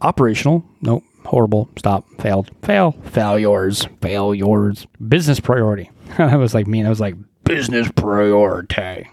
Operational, nope, horrible, stop, failed, fail, failures, failures. Business priority. that was like me. I was like, business priority.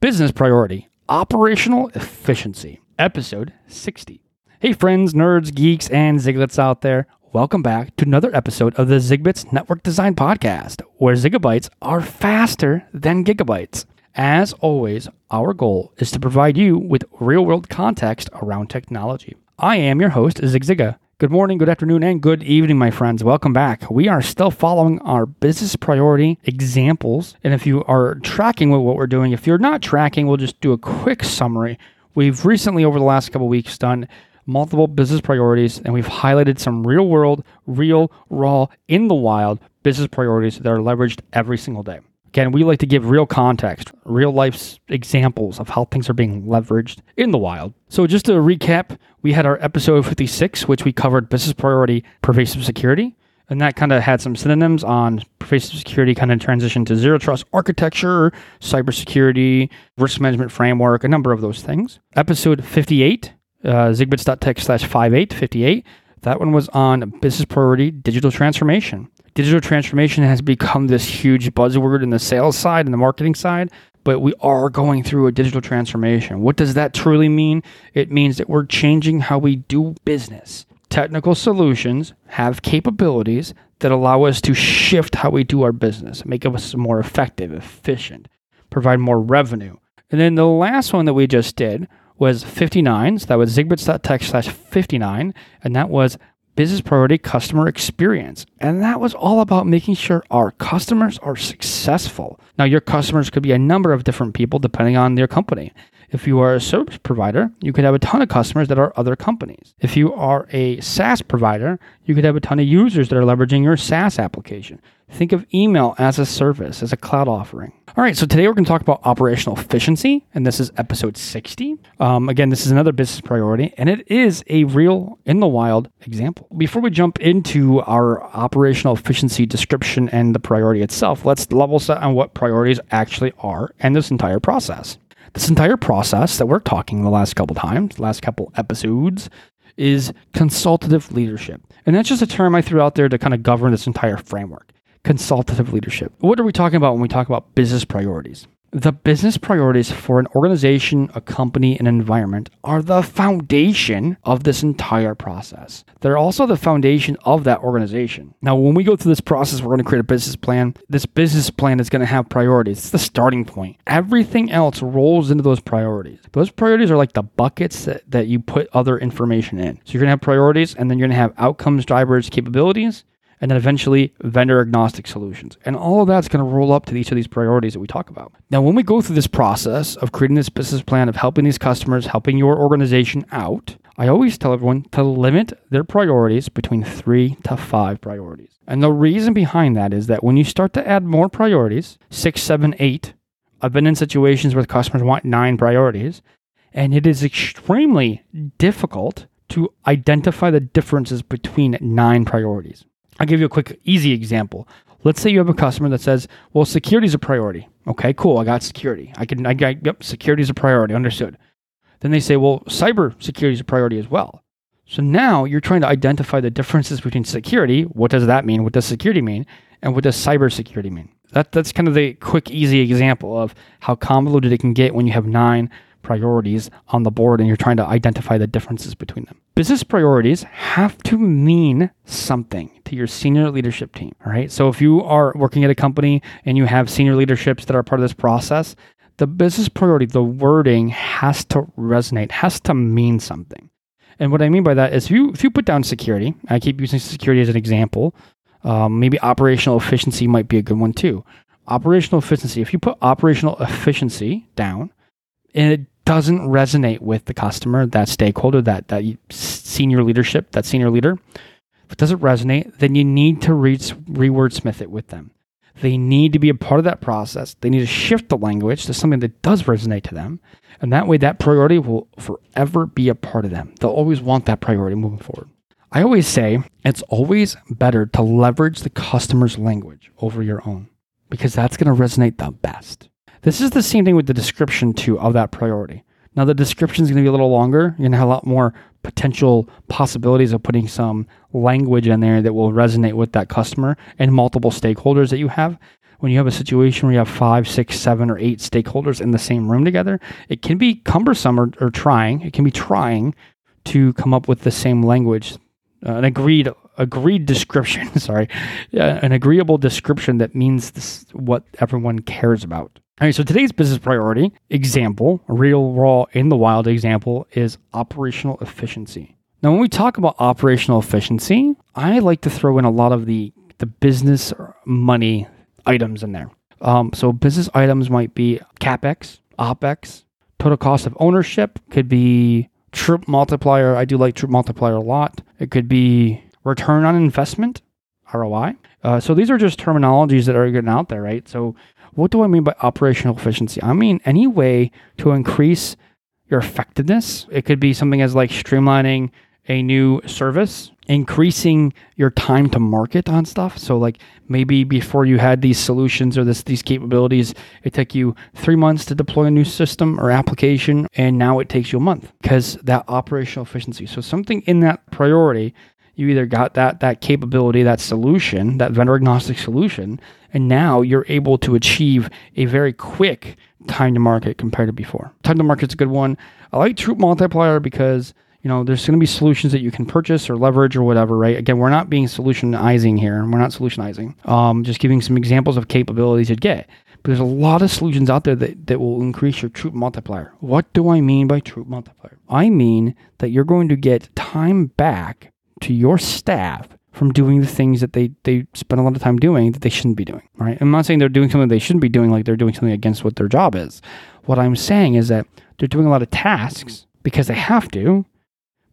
Business priority. Operational efficiency. Episode 60. Hey, friends, nerds, geeks, and ziglets out there. Welcome back to another episode of the Zigbits Network Design Podcast, where zigabytes are faster than gigabytes. As always, our goal is to provide you with real world context around technology. I am your host, Zig Zsiga. Good morning, good afternoon, and good evening, my friends. Welcome back. We are still following our business priority examples. And if you are tracking with what we're doing, if you're not tracking, we'll just do a quick summary. We've recently, over the last couple weeks, done multiple business priorities, and we've highlighted some real world, real, raw, in the wild business priorities that are leveraged every single day. Again, we like to give real context, real life examples of how things are being leveraged in the wild. So, just to recap, we had our episode 56, which we covered business priority pervasive security. And that kind of had some synonyms on pervasive security, kind of transition to zero trust architecture, cybersecurity, risk management framework, a number of those things. Episode 58, uh, zigbits.tech slash 5858, that one was on business priority digital transformation digital transformation has become this huge buzzword in the sales side and the marketing side, but we are going through a digital transformation. What does that truly mean? It means that we're changing how we do business. Technical solutions have capabilities that allow us to shift how we do our business, make us more effective, efficient, provide more revenue. And then the last one that we just did was 59. So that was zigbits.tech slash 59. And that was business priority customer experience. And that was all about making sure our customers are successful. Now, your customers could be a number of different people depending on your company. If you are a service provider, you could have a ton of customers that are other companies. If you are a SaaS provider, you could have a ton of users that are leveraging your SaaS application. Think of email as a service, as a cloud offering. All right, so today we're going to talk about operational efficiency, and this is episode 60. Um, again, this is another business priority, and it is a real in the wild example. Before we jump into our operational efficiency description and the priority itself, let's level set on what priorities actually are and this entire process. This entire process that we're talking the last couple times, last couple episodes, is consultative leadership. And that's just a term I threw out there to kind of govern this entire framework. Consultative leadership. What are we talking about when we talk about business priorities? The business priorities for an organization, a company, an environment are the foundation of this entire process. They're also the foundation of that organization. Now, when we go through this process, we're going to create a business plan. This business plan is going to have priorities. It's the starting point. Everything else rolls into those priorities. Those priorities are like the buckets that, that you put other information in. So you're going to have priorities, and then you're going to have outcomes, drivers, capabilities, and then eventually vendor agnostic solutions. And all of that's going to roll up to each of these priorities that we talk about. Now, when we go through this process of creating this business plan, of helping these customers, helping your organization out, I always tell everyone to limit their priorities between three to five priorities. And the reason behind that is that when you start to add more priorities, six, seven, eight, I've been in situations where customers want nine priorities, and it is extremely difficult to identify the differences between nine priorities. I'll give you a quick, easy example. Let's say you have a customer that says, "Well, security is a priority." Okay, cool. I got security. I can. I got. Yep, security is a priority. Understood. Then they say, "Well, cyber security is a priority as well." So now you're trying to identify the differences between security. What does that mean? What does security mean? And what does cybersecurity mean? That, that's kind of the quick, easy example of how convoluted it can get when you have nine priorities on the board and you're trying to identify the differences between them. Business priorities have to mean something to your senior leadership team. All right. So if you are working at a company and you have senior leaderships that are part of this process, the business priority, the wording has to resonate, has to mean something. And what I mean by that is if you if you put down security, I keep using security as an example. Um, maybe operational efficiency might be a good one too. Operational efficiency. If you put operational efficiency down, and it doesn't resonate with the customer, that stakeholder, that that senior leadership, that senior leader, if it doesn't resonate, then you need to re- rewordsmith it with them. They need to be a part of that process. They need to shift the language to something that does resonate to them. And that way, that priority will forever be a part of them. They'll always want that priority moving forward. I always say it's always better to leverage the customer's language over your own because that's going to resonate the best. This is the same thing with the description too of that priority. Now, the description is going to be a little longer. You're going to have a lot more potential possibilities of putting some language in there that will resonate with that customer and multiple stakeholders that you have. When you have a situation where you have five, six, seven, or eight stakeholders in the same room together, it can be cumbersome or, or trying. It can be trying to come up with the same language, uh, an agreed agreed description. sorry, uh, an agreeable description that means this, what everyone cares about. All right, so today's business priority example, real raw in the wild example, is operational efficiency. Now, when we talk about operational efficiency, I like to throw in a lot of the the business money items in there. Um, so business items might be capex, opex, total cost of ownership. Could be troop multiplier. I do like troop multiplier a lot. It could be return on investment, ROI. Uh, so these are just terminologies that are getting out there, right? So what do I mean by operational efficiency? I mean any way to increase your effectiveness. It could be something as like streamlining a new service, increasing your time to market on stuff. So like maybe before you had these solutions or this these capabilities, it took you 3 months to deploy a new system or application and now it takes you a month because that operational efficiency. So something in that priority you either got that that capability, that solution, that vendor agnostic solution, and now you're able to achieve a very quick time to market compared to before. Time to market's a good one. I like Troop Multiplier because you know there's going to be solutions that you can purchase or leverage or whatever, right? Again, we're not being solutionizing here. We're not solutionizing. Um, just giving some examples of capabilities you'd get. But there's a lot of solutions out there that, that will increase your troop multiplier. What do I mean by troop multiplier? I mean that you're going to get time back to your staff from doing the things that they, they spend a lot of time doing that they shouldn't be doing. Right? I'm not saying they're doing something they shouldn't be doing, like they're doing something against what their job is. What I'm saying is that they're doing a lot of tasks because they have to.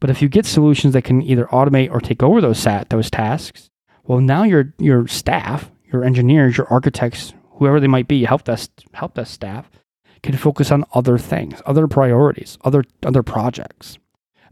But if you get solutions that can either automate or take over those sat those tasks, well, now your your staff, your engineers, your architects, whoever they might be, help desk help desk staff, can focus on other things, other priorities, other other projects.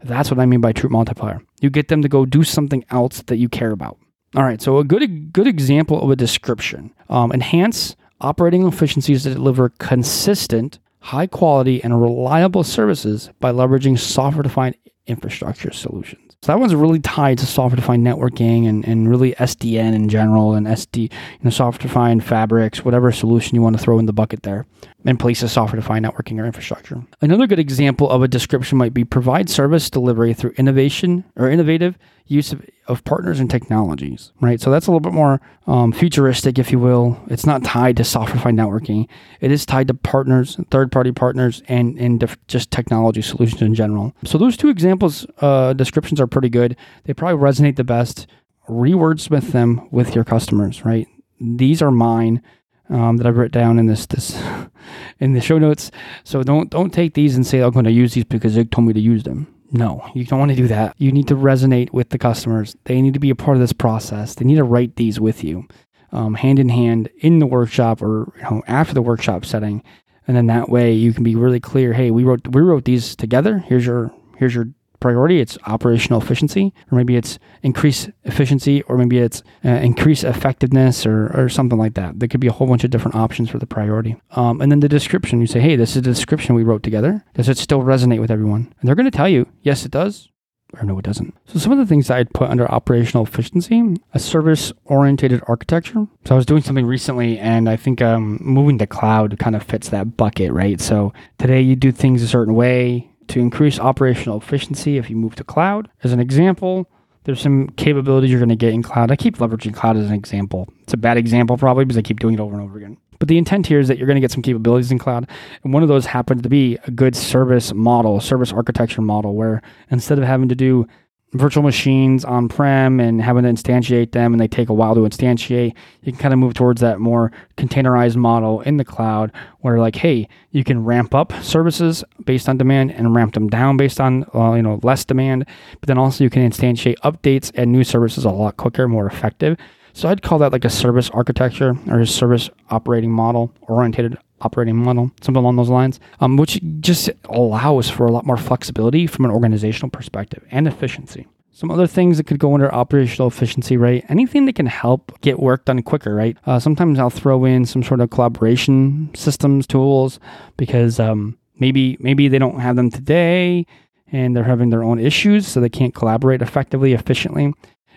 That's what I mean by troop multiplier. You get them to go do something else that you care about. All right, so a good good example of a description: um, enhance operating efficiencies to deliver consistent, high quality, and reliable services by leveraging software-defined infrastructure solutions. So that one's really tied to software-defined networking and, and really SDN in general and SD, you know, software-defined fabrics, whatever solution you want to throw in the bucket there, and place a software-defined networking or infrastructure. Another good example of a description might be provide service delivery through innovation or innovative use of, of partners and technologies, right? So that's a little bit more um, futuristic, if you will. It's not tied to software-defined networking. It is tied to partners, third-party partners, and and just technology solutions in general. So those two examples uh, descriptions are pretty good. They probably resonate the best. Rewordsmith them with your customers, right? These are mine. Um, that I've written down in this this in the show notes. So don't don't take these and say I'm going to use these because they told me to use them. No, you don't want to do that. You need to resonate with the customers. They need to be a part of this process. They need to write these with you, um, hand in hand in the workshop or you know, after the workshop setting, and then that way you can be really clear. Hey, we wrote we wrote these together. Here's your here's your priority. It's operational efficiency, or maybe it's increase efficiency, or maybe it's uh, increase effectiveness, or, or something like that. There could be a whole bunch of different options for the priority. Um, and then the description, you say, hey, this is the description we wrote together. Does it still resonate with everyone? And they're going to tell you, yes, it does. Or no, it doesn't. So some of the things I'd put under operational efficiency, a service-oriented architecture. So I was doing something recently, and I think um, moving to cloud kind of fits that bucket, right? So today you do things a certain way to increase operational efficiency if you move to cloud. As an example, there's some capabilities you're going to get in cloud. I keep leveraging cloud as an example. It's a bad example probably because I keep doing it over and over again. But the intent here is that you're going to get some capabilities in cloud. And one of those happens to be a good service model, service architecture model, where instead of having to do virtual machines on prem and having to instantiate them and they take a while to instantiate you can kind of move towards that more containerized model in the cloud where like hey you can ramp up services based on demand and ramp them down based on uh, you know less demand but then also you can instantiate updates and new services a lot quicker more effective. So I'd call that like a service architecture or a service operating model oriented operating model, something along those lines, um, which just allows for a lot more flexibility from an organizational perspective and efficiency. Some other things that could go under operational efficiency, right? Anything that can help get work done quicker, right? Uh, sometimes I'll throw in some sort of collaboration systems tools because um, Maybe maybe they don't have them today and they're having their own issues, so they can't collaborate effectively, efficiently.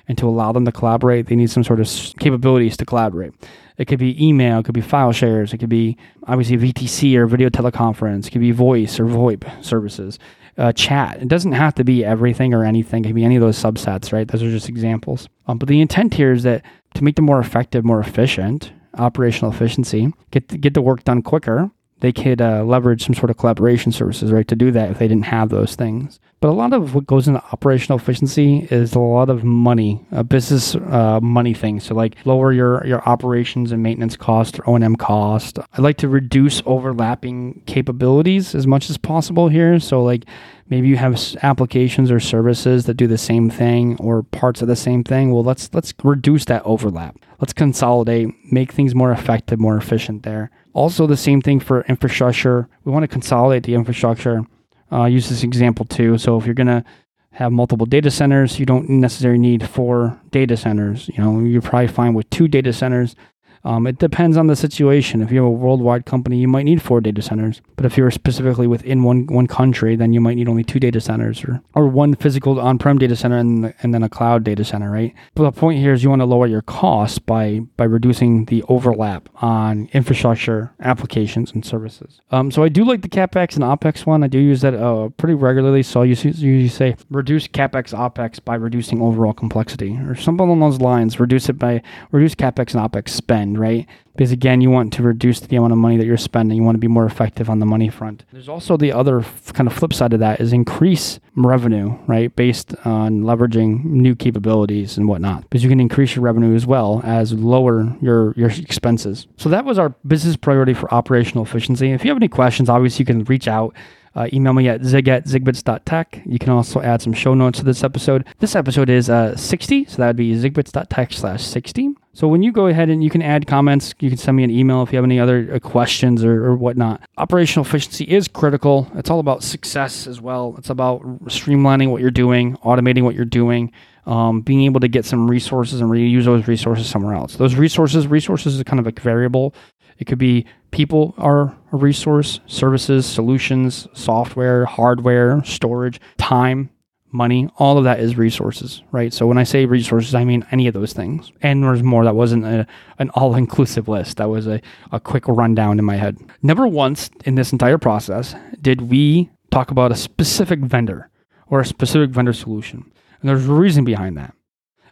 And to allow them to collaborate, they need some sort of capabilities to collaborate. It could be email, it could be file shares, it could be obviously VTC or video teleconference, it could be voice or VoIP services, uh, chat. It doesn't have to be everything or anything. It could be any of those subsets, right? Those are just examples. Um, but the intent here is that to make them more effective, more efficient, operational efficiency, get get the work done quicker, they could uh, leverage some sort of collaboration services, right, to do that if they didn't have those things. But a lot of what goes into operational efficiency is a lot of money, a business uh, money things. So like lower your your operations and maintenance cost or O and M cost. I like to reduce overlapping capabilities as much as possible here. So like maybe you have applications or services that do the same thing or parts of the same thing well let's let's reduce that overlap let's consolidate make things more effective more efficient there also the same thing for infrastructure. We want to consolidate the infrastructure. Uh, use this example too. So if you're going to have multiple data centers you don't necessarily need four data centers. You know you're probably fine with two data centers um, it depends on the situation. If you have a worldwide company, you might need four data centers. But if you're specifically within one, one country, then you might need only two data centers or, or one physical on prem data center and, and then a cloud data center, right? But the point here is you want to lower your costs by, by reducing the overlap on infrastructure, applications, and services. Um, so I do like the CapEx and OpEx one. I do use that uh, pretty regularly. So you, usually say reduce CapEx, OpEx by reducing overall complexity or something along those lines. Reduce it by reduce CapEx and OpEx spend right? Because again, you want to reduce the amount of money that you're spending. You want to be more effective on the money front. There's also the other f- kind of flip side of that is increase revenue, right? Based on leveraging new capabilities and whatnot. Because you can increase your revenue as well as lower your, your expenses. So that was our business priority for operational efficiency. If you have any questions, obviously you can reach out. Uh, email me at zig at zigbits.tech. You can also add some show notes to this episode. This episode is uh, 60, so that would be zigbits.tech slash 60. So when you go ahead and you can add comments, you can send me an email if you have any other uh, questions or, or whatnot. Operational efficiency is critical. It's all about success as well. It's about streamlining what you're doing, automating what you're doing, um, being able to get some resources and reuse those resources somewhere else. Those resources, resources is kind of a variable. It could be people are a resource, services, solutions, software, hardware, storage, time money, all of that is resources, right? So when I say resources, I mean any of those things. And there's more. That wasn't a, an all inclusive list. That was a, a quick rundown in my head. Never once in this entire process did we talk about a specific vendor or a specific vendor solution. And there's a reason behind that.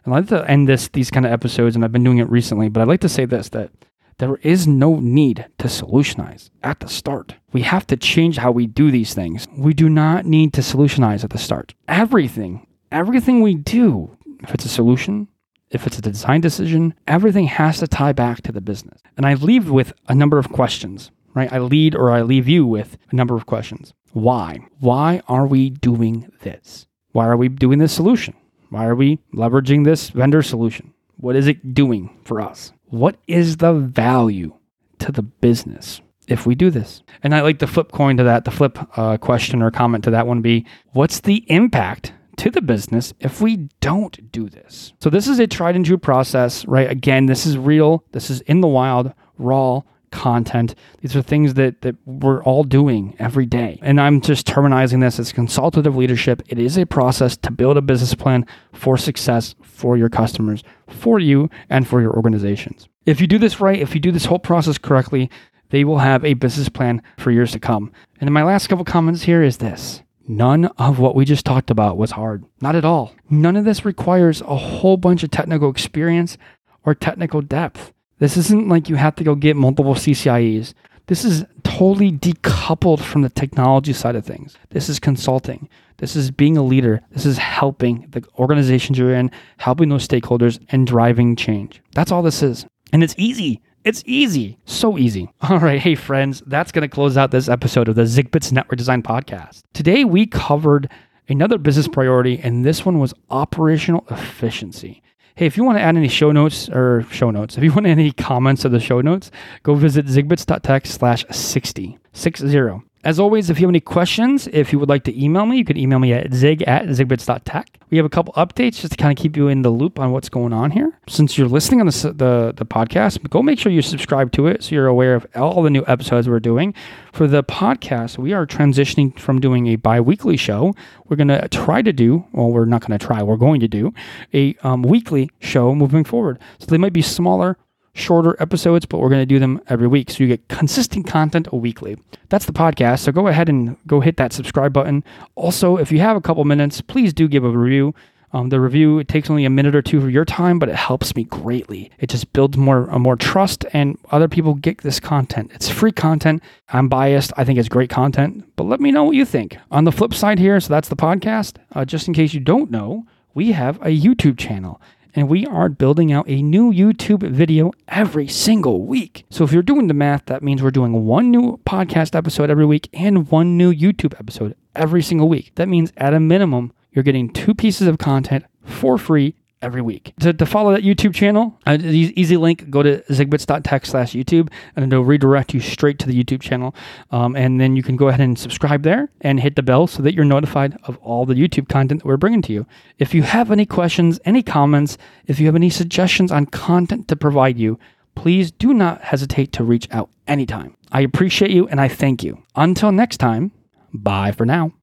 And I'd like to end this these kind of episodes, and I've been doing it recently, but I'd like to say this that there is no need to solutionize at the start. We have to change how we do these things. We do not need to solutionize at the start. Everything, everything we do, if it's a solution, if it's a design decision, everything has to tie back to the business. And I leave with a number of questions, right? I lead or I leave you with a number of questions. Why? Why are we doing this? Why are we doing this solution? Why are we leveraging this vendor solution? What is it doing for us? What is the value to the business if we do this? And I like the flip coin to that, the flip uh, question or comment to that one be what's the impact to the business if we don't do this? So, this is a tried and true process, right? Again, this is real, this is in the wild, raw content. These are things that, that we're all doing every day. And I'm just terminizing this as consultative leadership. It is a process to build a business plan for success for your customers, for you, and for your organizations. If you do this right, if you do this whole process correctly, they will have a business plan for years to come. And my last couple comments here is this. None of what we just talked about was hard. Not at all. None of this requires a whole bunch of technical experience or technical depth. This isn't like you have to go get multiple CCIEs. This is totally decoupled from the technology side of things. This is consulting. This is being a leader. This is helping the organizations you're in, helping those stakeholders, and driving change. That's all this is. And it's easy. It's easy. So easy. All right. Hey, friends, that's going to close out this episode of the ZigBits Network Design Podcast. Today, we covered another business priority, and this one was operational efficiency. Hey, if you want to add any show notes or show notes, if you want any comments of the show notes, go visit zigbits.tech slash 60, 60. As always, if you have any questions, if you would like to email me, you can email me at zig at zigbits.tech. We have a couple updates just to kind of keep you in the loop on what's going on here. Since you're listening on the, the, the podcast, go make sure you subscribe to it so you're aware of all the new episodes we're doing. For the podcast, we are transitioning from doing a bi weekly show. We're going to try to do, well, we're not going to try, we're going to do a um, weekly show moving forward. So they might be smaller, shorter episodes, but we're going to do them every week. So you get consistent content weekly. That's the podcast. So go ahead and go hit that subscribe button. Also, if you have a couple minutes, please do give a review. Um, the review it takes only a minute or two of your time, but it helps me greatly. It just builds more more trust, and other people get this content. It's free content. I'm biased. I think it's great content, but let me know what you think. On the flip side here, so that's the podcast. Uh, just in case you don't know, we have a YouTube channel and we are building out a new YouTube video every single week. So if you're doing the math, that means we're doing one new podcast episode every week and one new YouTube episode every single week. That means at a minimum, you're getting two pieces of content for free every week. To, to follow that YouTube channel, uh, easy link, go to zigbits.tech slash YouTube and it'll redirect you straight to the YouTube channel. Um, and then you can go ahead and subscribe there and hit the bell so that you're notified of all the YouTube content that we're bringing to you. If you have any questions, any comments, if you have any suggestions on content to provide you, please do not hesitate to reach out anytime. I appreciate you and I thank you. Until next time, bye for now.